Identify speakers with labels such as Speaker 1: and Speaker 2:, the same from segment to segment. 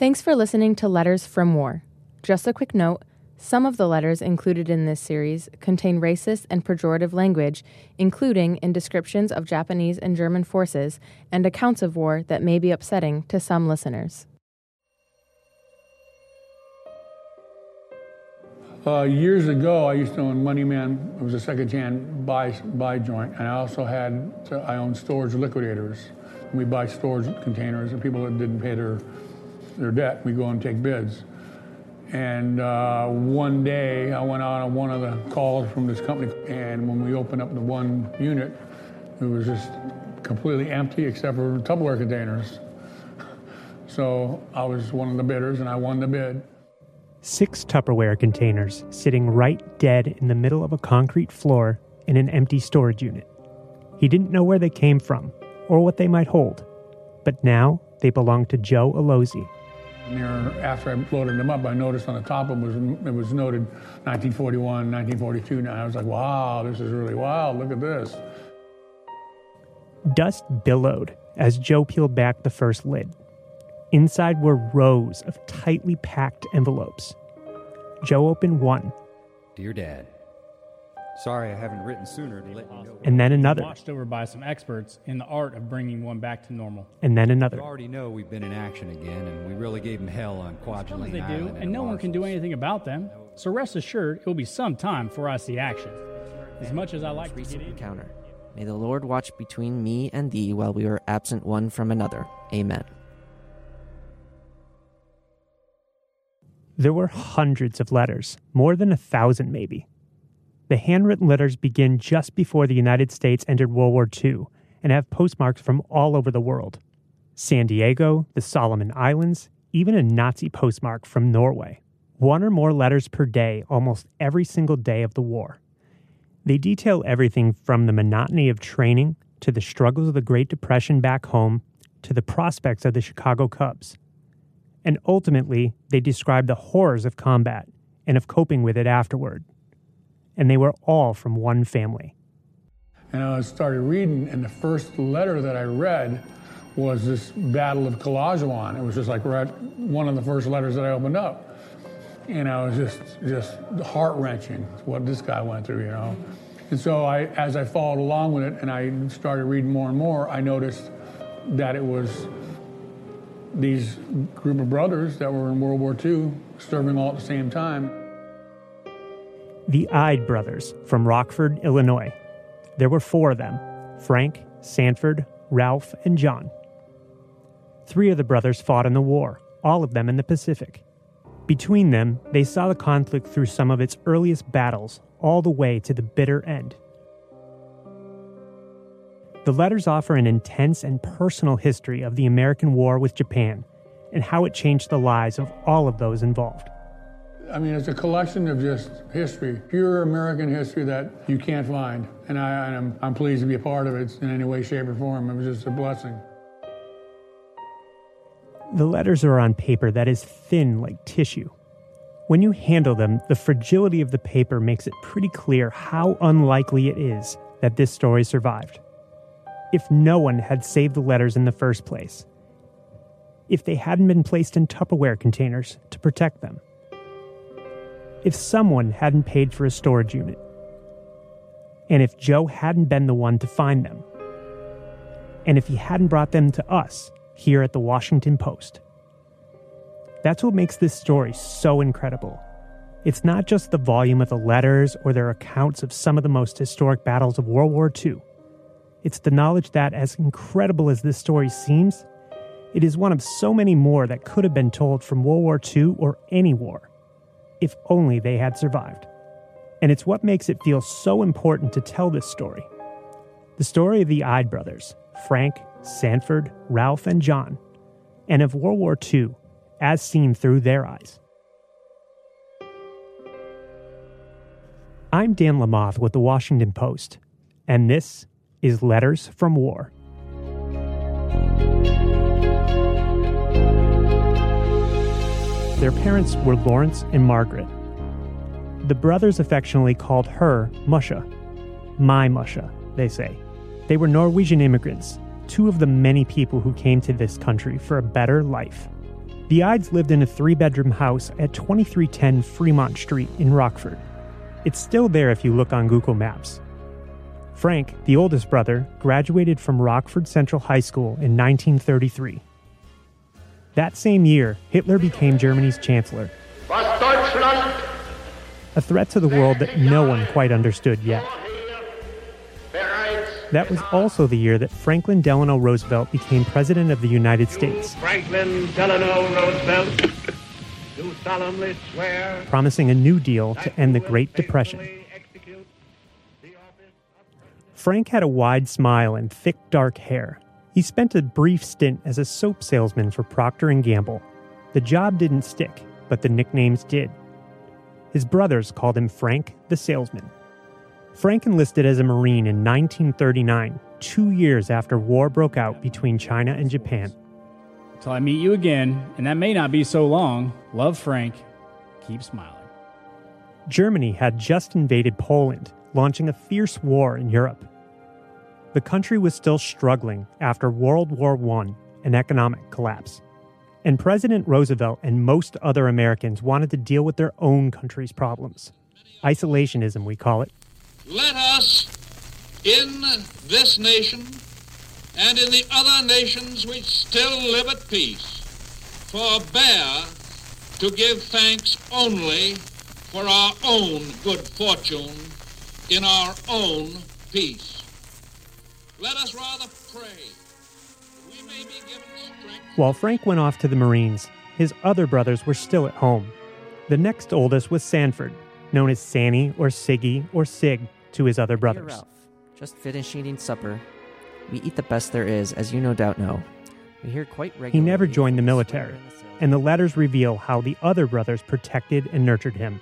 Speaker 1: Thanks for listening to Letters from War. Just a quick note some of the letters included in this series contain racist and pejorative language, including in descriptions of Japanese and German forces and accounts of war that may be upsetting to some listeners.
Speaker 2: Uh, years ago, I used to own Moneyman. It was a second-hand buy buy joint, and I also had I owned storage liquidators. We buy storage containers, and people that didn't pay their their debt, we go and take bids. And uh, one day, I went out on one of the calls from this company, and when we opened up the one unit, it was just completely empty except for Tupperware containers. So I was one of the bidders, and I won the bid.
Speaker 3: Six Tupperware containers sitting right dead in the middle of a concrete floor in an empty storage unit. He didn't know where they came from or what they might hold, but now they belong to Joe Alozi,
Speaker 2: Near after I loaded them up, I noticed on the top of it was it was noted 1941, 1942. And I was like, wow, this is really wild. Look at this.
Speaker 3: Dust billowed as Joe peeled back the first lid. Inside were rows of tightly packed envelopes. Joe opened one.
Speaker 4: Dear Dad, Sorry I haven't written sooner to let you know.
Speaker 3: And then another.
Speaker 5: Watched over by some experts in the art of bringing one back to normal.
Speaker 3: And then another.
Speaker 4: You already know we've been in action again, and we really gave them hell on Kwajalein
Speaker 5: they
Speaker 4: Island.
Speaker 5: do, and no one can do anything about them. So rest assured, it will be some time before I see action. As much as I like to get
Speaker 6: recent
Speaker 5: in.
Speaker 6: encounter. May the Lord watch between me and thee while we are absent one from another. Amen.
Speaker 3: There were hundreds of letters, more than a thousand maybe. The handwritten letters begin just before the United States entered World War II and have postmarks from all over the world San Diego, the Solomon Islands, even a Nazi postmark from Norway. One or more letters per day almost every single day of the war. They detail everything from the monotony of training to the struggles of the Great Depression back home to the prospects of the Chicago Cubs. And ultimately, they describe the horrors of combat and of coping with it afterward and they were all from one family.
Speaker 2: And I started reading, and the first letter that I read was this Battle of Kalajawan. It was just like right, one of the first letters that I opened up. And I was just, just heart wrenching what this guy went through, you know. And so I, as I followed along with it and I started reading more and more, I noticed that it was these group of brothers that were in World War II serving all at the same time
Speaker 3: the Ide brothers from Rockford, Illinois. There were four of them Frank, Sanford, Ralph, and John. Three of the brothers fought in the war, all of them in the Pacific. Between them, they saw the conflict through some of its earliest battles, all the way to the bitter end. The letters offer an intense and personal history of the American War with Japan and how it changed the lives of all of those involved.
Speaker 2: I mean, it's a collection of just history, pure American history that you can't find. And, I, am I'm pleased to be a part of it in any way, shape, or form. It was just a blessing.
Speaker 3: The letters are on paper that is thin like tissue. When you handle them, the fragility of the paper makes it pretty clear how unlikely it is that this story survived. If no one had saved the letters in the first place, if they hadn't been placed in Tupperware containers to protect them, if someone hadn't paid for a storage unit, and if Joe hadn't been the one to find them, and if he hadn't brought them to us here at the Washington Post. That's what makes this story so incredible. It's not just the volume of the letters or their accounts of some of the most historic battles of World War II. It's the knowledge that, as incredible as this story seems, it is one of so many more that could have been told from World War II or any war if only they had survived. And it's what makes it feel so important to tell this story. The story of the Ide brothers, Frank, Sanford, Ralph, and John, and of World War II as seen through their eyes. I'm Dan Lamothe with the Washington Post, and this is Letters from War. Their parents were Lawrence and Margaret. The brothers affectionately called her Musha. My Musha, they say. They were Norwegian immigrants, two of the many people who came to this country for a better life. The Ides lived in a three bedroom house at 2310 Fremont Street in Rockford. It's still there if you look on Google Maps. Frank, the oldest brother, graduated from Rockford Central High School in 1933. That same year, Hitler became Germany's chancellor, a threat to the world that no one quite understood yet. That was also the year that Franklin Delano Roosevelt became President of the United States.
Speaker 7: Franklin Delano Roosevelt, do solemnly swear
Speaker 3: promising a new deal to end the Great Depression. Frank had a wide smile and thick dark hair. He spent a brief stint as a soap salesman for Procter & Gamble. The job didn't stick, but the nicknames did. His brothers called him Frank the Salesman. Frank enlisted as a Marine in 1939, two years after war broke out between China and Japan.
Speaker 5: Till I meet you again, and that may not be so long. Love, Frank. Keep smiling.
Speaker 3: Germany had just invaded Poland, launching a fierce war in Europe. The country was still struggling after World War I and economic collapse. And President Roosevelt and most other Americans wanted to deal with their own country's problems. Isolationism, we call it.
Speaker 8: Let us, in this nation and in the other nations which still live at peace, forbear to give thanks only for our own good fortune in our own peace. Let us rather pray we may be given strength.
Speaker 3: While Frank went off to the Marines, his other brothers were still at home. The next oldest was Sanford, known as Sanny or Siggy or Sig to his other
Speaker 6: Dear
Speaker 3: brothers.
Speaker 6: Ralph, just finished eating supper. We eat the best there is, as you no doubt know. We hear quite regularly.
Speaker 3: He never joined the military,
Speaker 6: swear in the sales-
Speaker 3: and the letters reveal how the other brothers protected and nurtured him.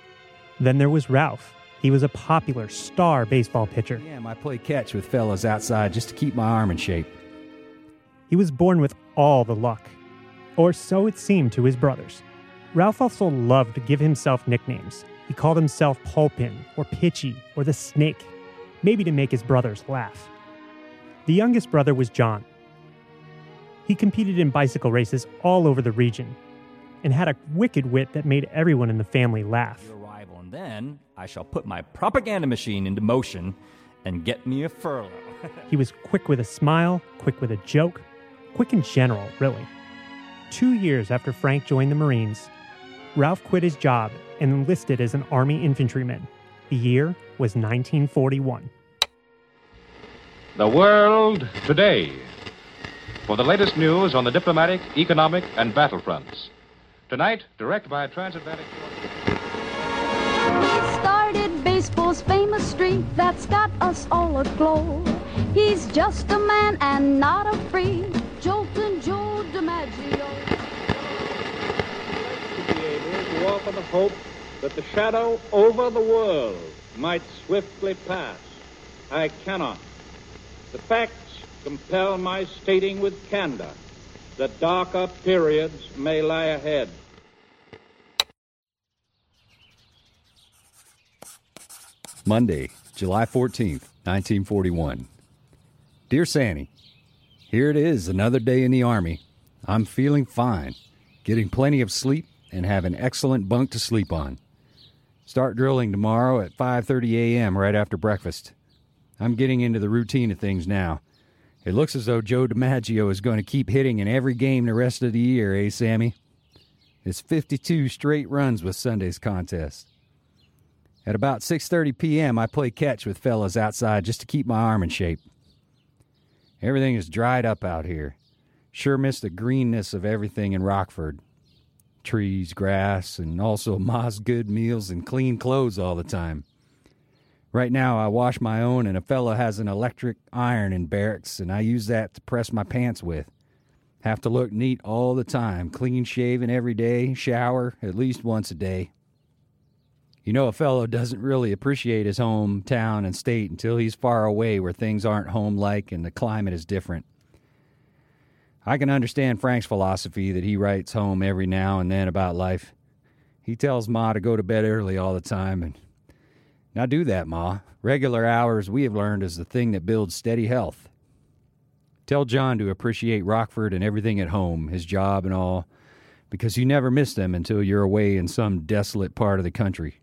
Speaker 3: Then there was Ralph. He was a popular star baseball pitcher.
Speaker 4: Yeah, I play catch with fellas outside just to keep my arm in shape.
Speaker 3: He was born with all the luck. Or so it seemed to his brothers. Ralph also loved to give himself nicknames. He called himself Pulpin, or Pitchy, or the Snake, maybe to make his brothers laugh. The youngest brother was John. He competed in bicycle races all over the region and had a wicked wit that made everyone in the family laugh.
Speaker 9: Your arrival, and then I shall put my propaganda machine into motion and get me a furlough.
Speaker 3: He was quick with a smile, quick with a joke, quick in general, really. Two years after Frank joined the Marines, Ralph quit his job and enlisted as an Army infantryman. The year was 1941.
Speaker 10: The World Today. For the latest news on the diplomatic, economic, and battle fronts. Tonight, direct by Transatlantic.
Speaker 11: Started famous street that's got us all aglow. He's just a man and not a freak. Joltin' Joe DiMaggio.
Speaker 7: to be able to offer the hope that the shadow over the world might swiftly pass. I cannot. The facts compel my stating with candor that darker periods may lie ahead.
Speaker 4: Monday, July 14th, 1941. Dear Sanny, here it is, another day in the Army. I'm feeling fine, getting plenty of sleep, and have an excellent bunk to sleep on. Start drilling tomorrow at 5:30 a.m. right after breakfast. I'm getting into the routine of things now. It looks as though Joe DiMaggio is going to keep hitting in every game the rest of the year, eh, Sanny? It's 52 straight runs with Sunday's contest. At about 6:30 p.m., I play catch with fellas outside just to keep my arm in shape. Everything is dried up out here. Sure miss the greenness of everything in Rockford. Trees, grass, and also Ma's good meals and clean clothes all the time. Right now, I wash my own, and a fella has an electric iron in barracks, and I use that to press my pants with. Have to look neat all the time, clean shaven every day, shower at least once a day. You know, a fellow doesn't really appreciate his home, town, and state until he's far away where things aren't home like and the climate is different. I can understand Frank's philosophy that he writes home every now and then about life. He tells Ma to go to bed early all the time, and now do that, Ma. Regular hours, we have learned, is the thing that builds steady health. Tell John to appreciate Rockford and everything at home, his job and all. because you never miss them until you're away in some desolate part of the country.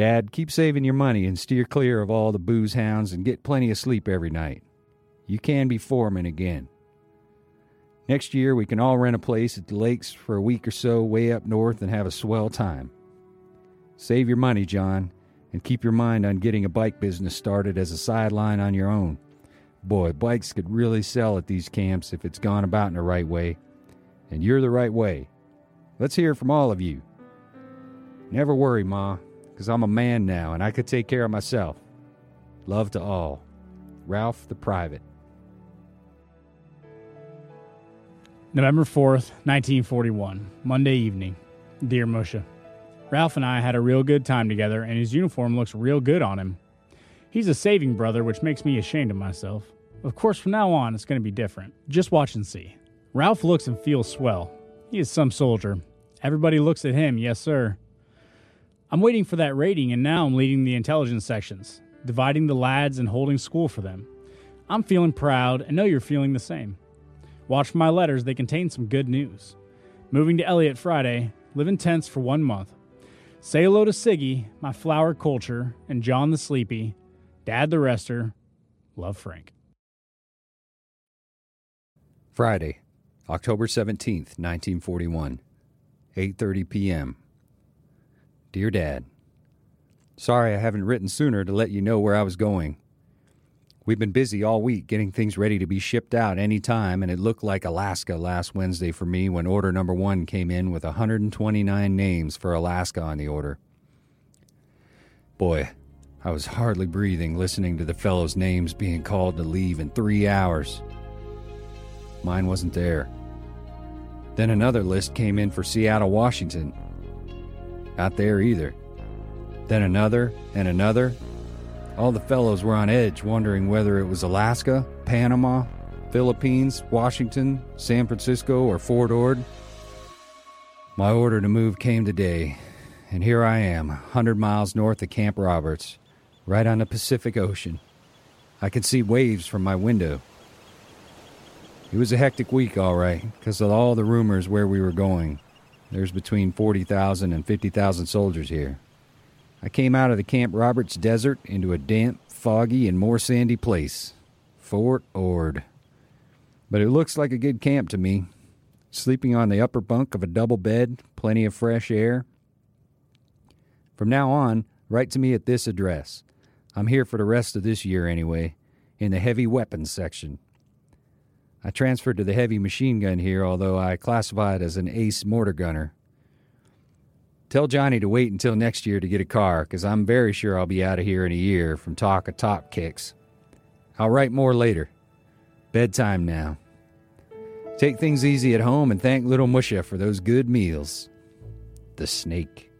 Speaker 4: Dad, keep saving your money and steer clear of all the booze hounds and get plenty of sleep every night. You can be foreman again. Next year, we can all rent a place at the lakes for a week or so way up north and have a swell time. Save your money, John, and keep your mind on getting a bike business started as a sideline on your own. Boy, bikes could really sell at these camps if it's gone about in the right way. And you're the right way. Let's hear from all of you. Never worry, Ma, because I'm a man now and I could take care of myself. Love to all. Ralph the Private.
Speaker 5: November 4th, 1941, Monday evening. Dear Musha, Ralph and I had a real good time together, and his uniform looks real good on him. He's a saving brother, which makes me ashamed of myself. Of course, from now on, it's going to be different. Just watch and see. Ralph looks and feels swell. He is some soldier. Everybody looks at him, yes, sir. I'm waiting for that rating, and now I'm leading the intelligence sections, dividing the lads and holding school for them. I'm feeling proud, and know you're feeling the same. Watch my letters, they contain some good news. Moving to Elliott Friday, live in tents for one month. Say hello to Siggy, my flower culture, and John the Sleepy, Dad the Rester. Love Frank.
Speaker 4: Friday, October 17th, 1941, 8:30 p.m. Dear Dad, Sorry I haven't written sooner to let you know where I was going. We've been busy all week getting things ready to be shipped out any time, and it looked like Alaska last Wednesday for me when order number one came in with 129 names for Alaska on the order. Boy, I was hardly breathing listening to the fellows' names being called to leave in three hours. Mine wasn't there. Then another list came in for Seattle, Washington. Not there either. Then another and another. All the fellows were on edge, wondering whether it was Alaska, Panama, Philippines, Washington, San Francisco, or Fort Ord. My order to move came today, and here I am, 100 miles north of Camp Roberts, right on the Pacific Ocean. I can see waves from my window. It was a hectic week, all right, because of all the rumors where we were going. There's between 40,000 and 50,000 soldiers here. I came out of the Camp Roberts desert into a damp, foggy, and more sandy place Fort Ord. But it looks like a good camp to me. Sleeping on the upper bunk of a double bed, plenty of fresh air. From now on, write to me at this address. I'm here for the rest of this year anyway, in the heavy weapons section. I transferred to the heavy machine gun here, although I classify it as an ace mortar gunner. Tell Johnny to wait until next year to get a car, because I'm very sure I'll be out of here in a year from talk of top kicks. I'll write more later. Bedtime now. Take things easy at home and thank little Musha for those good meals. The snake.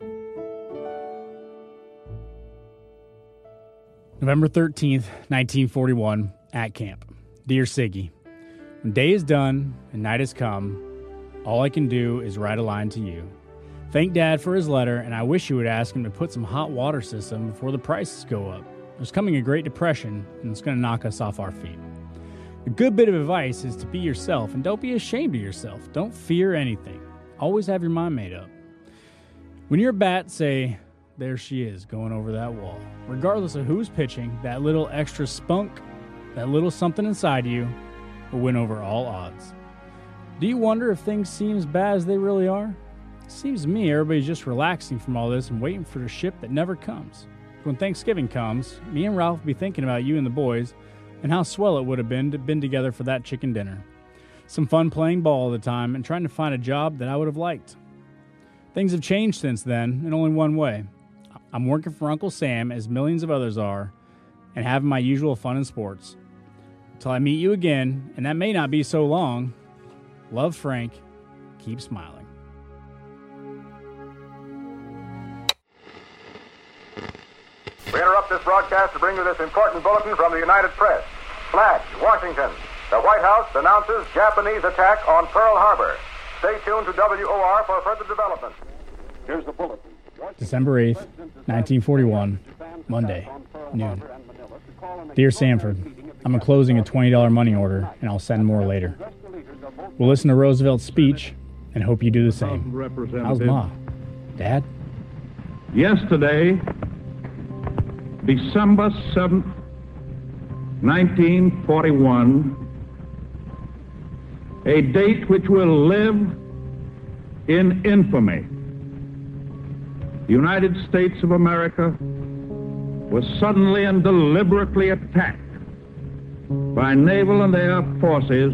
Speaker 5: November 13th, 1941, at camp. Dear Siggy, when day is done and night has come, all I can do is write a line to you. Thank Dad for his letter, and I wish you would ask him to put some hot water system before the prices go up. There's coming a Great Depression, and it's going to knock us off our feet. A good bit of advice is to be yourself, and don't be ashamed of yourself. Don't fear anything. Always have your mind made up. When you're a bat, say, there she is going over that wall. Regardless of who's pitching, that little extra spunk, that little something inside you, will win over all odds. Do you wonder if things seem as bad as they really are? Seems to me everybody's just relaxing from all this and waiting for the ship that never comes. When Thanksgiving comes, me and Ralph will be thinking about you and the boys and how swell it would have been to been together for that chicken dinner. Some fun playing ball all the time and trying to find a job that I would have liked. Things have changed since then in only one way. I'm working for Uncle Sam as millions of others are and having my usual fun in sports. Till I meet you again, and that may not be so long. Love Frank. Keep smiling.
Speaker 12: We interrupt this broadcast to bring you this important bulletin from the United Press. Flash, Washington. The White House announces Japanese attack on Pearl Harbor. Stay tuned to WOR for further developments. Here's the bulletin.
Speaker 5: December 8th, 1941, Monday, noon. Dear Sanford, I'm enclosing a $20 money order, and I'll send more later. We'll listen to Roosevelt's speech, and hope you do the same. How's Ma? Dad?
Speaker 13: Yesterday, December 7th, 1941, a date which will live in infamy. The United States of America was suddenly and deliberately attacked by naval and air forces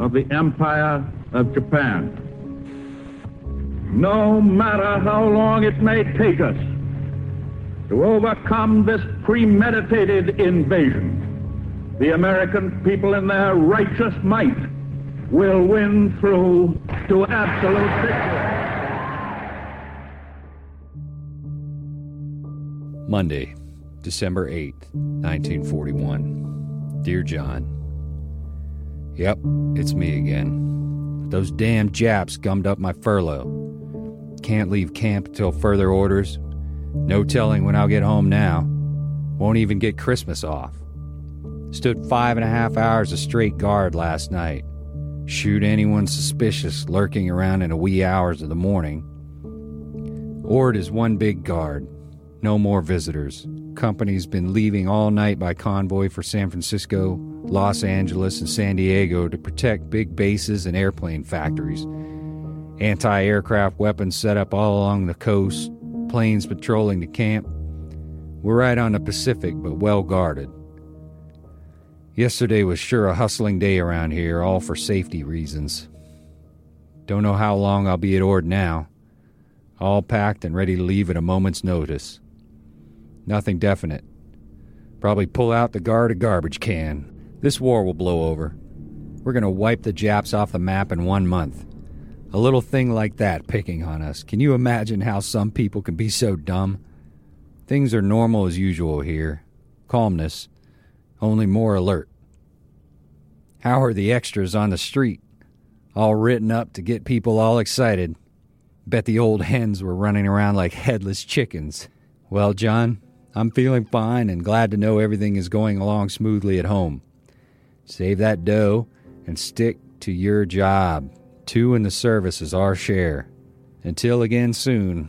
Speaker 13: of the Empire of Japan. No matter how long it may take us to overcome this premeditated invasion, the American people in their righteous might will win through to absolute victory.
Speaker 4: Monday, December 8th, 1941. Dear John, Yep, it's me again. Those damn Japs gummed up my furlough. Can't leave camp till further orders. No telling when I'll get home now. Won't even get Christmas off. Stood five and a half hours of straight guard last night. Shoot anyone suspicious lurking around in the wee hours of the morning. Ord is one big guard. No more visitors. Company's been leaving all night by convoy for San Francisco, Los Angeles, and San Diego to protect big bases and airplane factories. Anti aircraft weapons set up all along the coast, planes patrolling the camp. We're right on the Pacific, but well guarded. Yesterday was sure a hustling day around here, all for safety reasons. Don't know how long I'll be at Ord now. All packed and ready to leave at a moment's notice. Nothing definite. Probably pull out the guard a garbage can. This war will blow over. We're going to wipe the Japs off the map in one month. A little thing like that picking on us. Can you imagine how some people can be so dumb? Things are normal as usual here. Calmness. Only more alert. How are the extras on the street? All written up to get people all excited. Bet the old hens were running around like headless chickens. Well, John, I'm feeling fine and glad to know everything is going along smoothly at home. Save that dough and stick to your job. Two in the service is our share. Until again soon,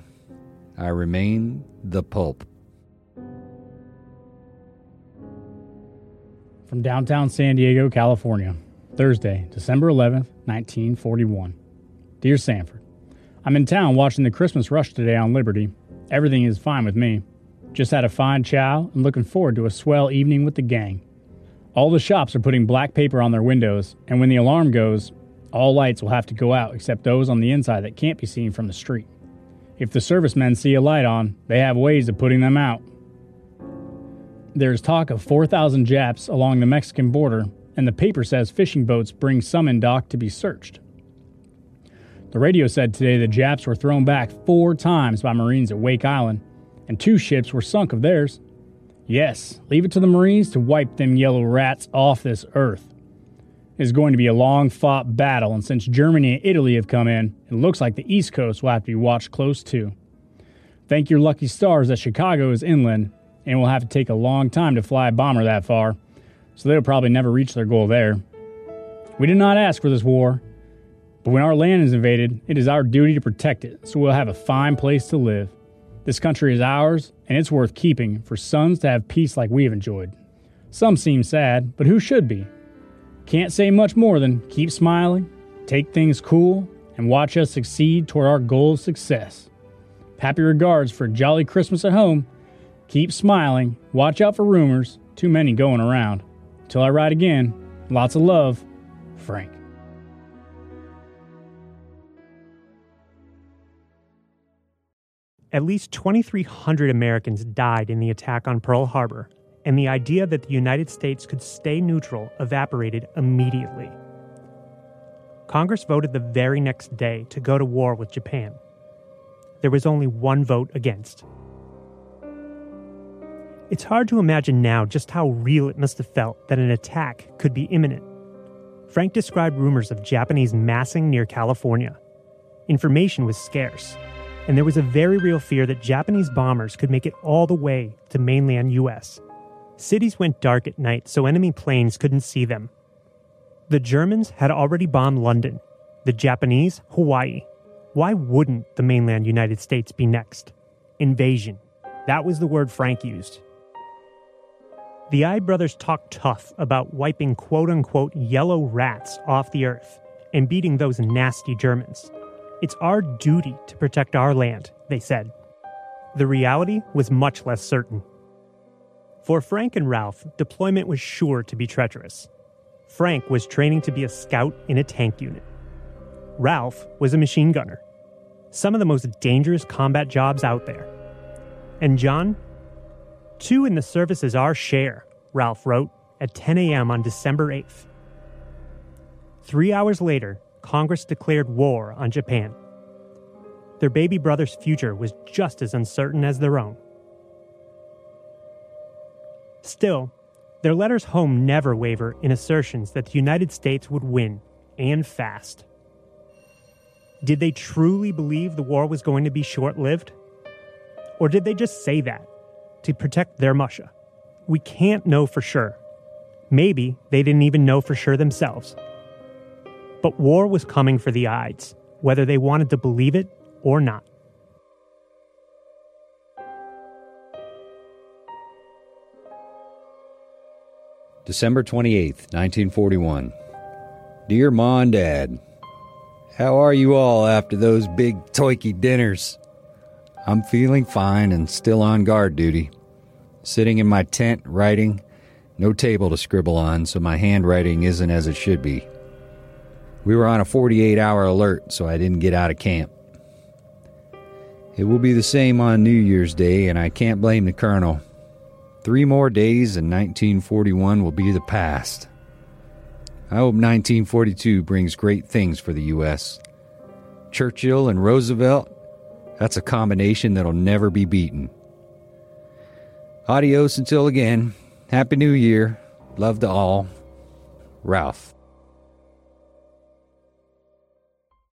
Speaker 4: I remain the pulp.
Speaker 5: From downtown San Diego, California, Thursday, December 11th, 1941. Dear Sanford, I'm in town watching the Christmas rush today on Liberty. Everything is fine with me. Just had a fine chow and looking forward to a swell evening with the gang. All the shops are putting black paper on their windows, and when the alarm goes, all lights will have to go out except those on the inside that can't be seen from the street. If the servicemen see a light on, they have ways of putting them out. There's talk of 4,000 Japs along the Mexican border, and the paper says fishing boats bring some in dock to be searched. The radio said today the Japs were thrown back four times by Marines at Wake Island, and two ships were sunk of theirs. Yes, leave it to the Marines to wipe them yellow rats off this earth. It is going to be a long fought battle, and since Germany and Italy have come in, it looks like the East Coast will have to be watched close too. Thank your lucky stars that Chicago is inland and will have to take a long time to fly a bomber that far, so they'll probably never reach their goal there. We did not ask for this war, but when our land is invaded, it is our duty to protect it so we'll have a fine place to live. This country is ours, and it's worth keeping for sons to have peace like we have enjoyed. Some seem sad, but who should be? Can't say much more than keep smiling, take things cool, and watch us succeed toward our goal of success. Happy regards for a jolly Christmas at home. Keep smiling, watch out for rumors, too many going around. Till I write again, lots of love, Frank.
Speaker 3: At least 2,300 Americans died in the attack on Pearl Harbor, and the idea that the United States could stay neutral evaporated immediately. Congress voted the very next day to go to war with Japan. There was only one vote against. It's hard to imagine now just how real it must have felt that an attack could be imminent. Frank described rumors of Japanese massing near California. Information was scarce, and there was a very real fear that Japanese bombers could make it all the way to mainland US. Cities went dark at night so enemy planes couldn't see them. The Germans had already bombed London, The Japanese, Hawaii. Why wouldn't the mainland United States be next? Invasion. That was the word Frank used. The Ide brothers talked tough about wiping quote unquote yellow rats off the earth and beating those nasty Germans. It's our duty to protect our land, they said. The reality was much less certain. For Frank and Ralph, deployment was sure to be treacherous. Frank was training to be a scout in a tank unit. Ralph was a machine gunner. Some of the most dangerous combat jobs out there. And John? Two in the service is our share, Ralph wrote at 10 a.m. on December 8th. Three hours later, Congress declared war on Japan. Their baby brother's future was just as uncertain as their own. Still, their letters home never waver in assertions that the United States would win, and fast. Did they truly believe the war was going to be short lived? Or did they just say that to protect their musha? We can't know for sure. Maybe they didn't even know for sure themselves. But war was coming for the Ides, whether they wanted to believe it or not.
Speaker 4: December 28th, 1941. Dear Ma and Dad, how are you all after those big toiky dinners? I'm feeling fine and still on guard duty. Sitting in my tent writing, no table to scribble on, so my handwriting isn't as it should be. We were on a 48 hour alert, so I didn't get out of camp. It will be the same on New Year's Day, and I can't blame the Colonel. Three more days and 1941 will be the past. I hope 1942 brings great things for the U.S. Churchill and Roosevelt, that's a combination that'll never be beaten. Adios until again. Happy New Year. Love to all. Ralph.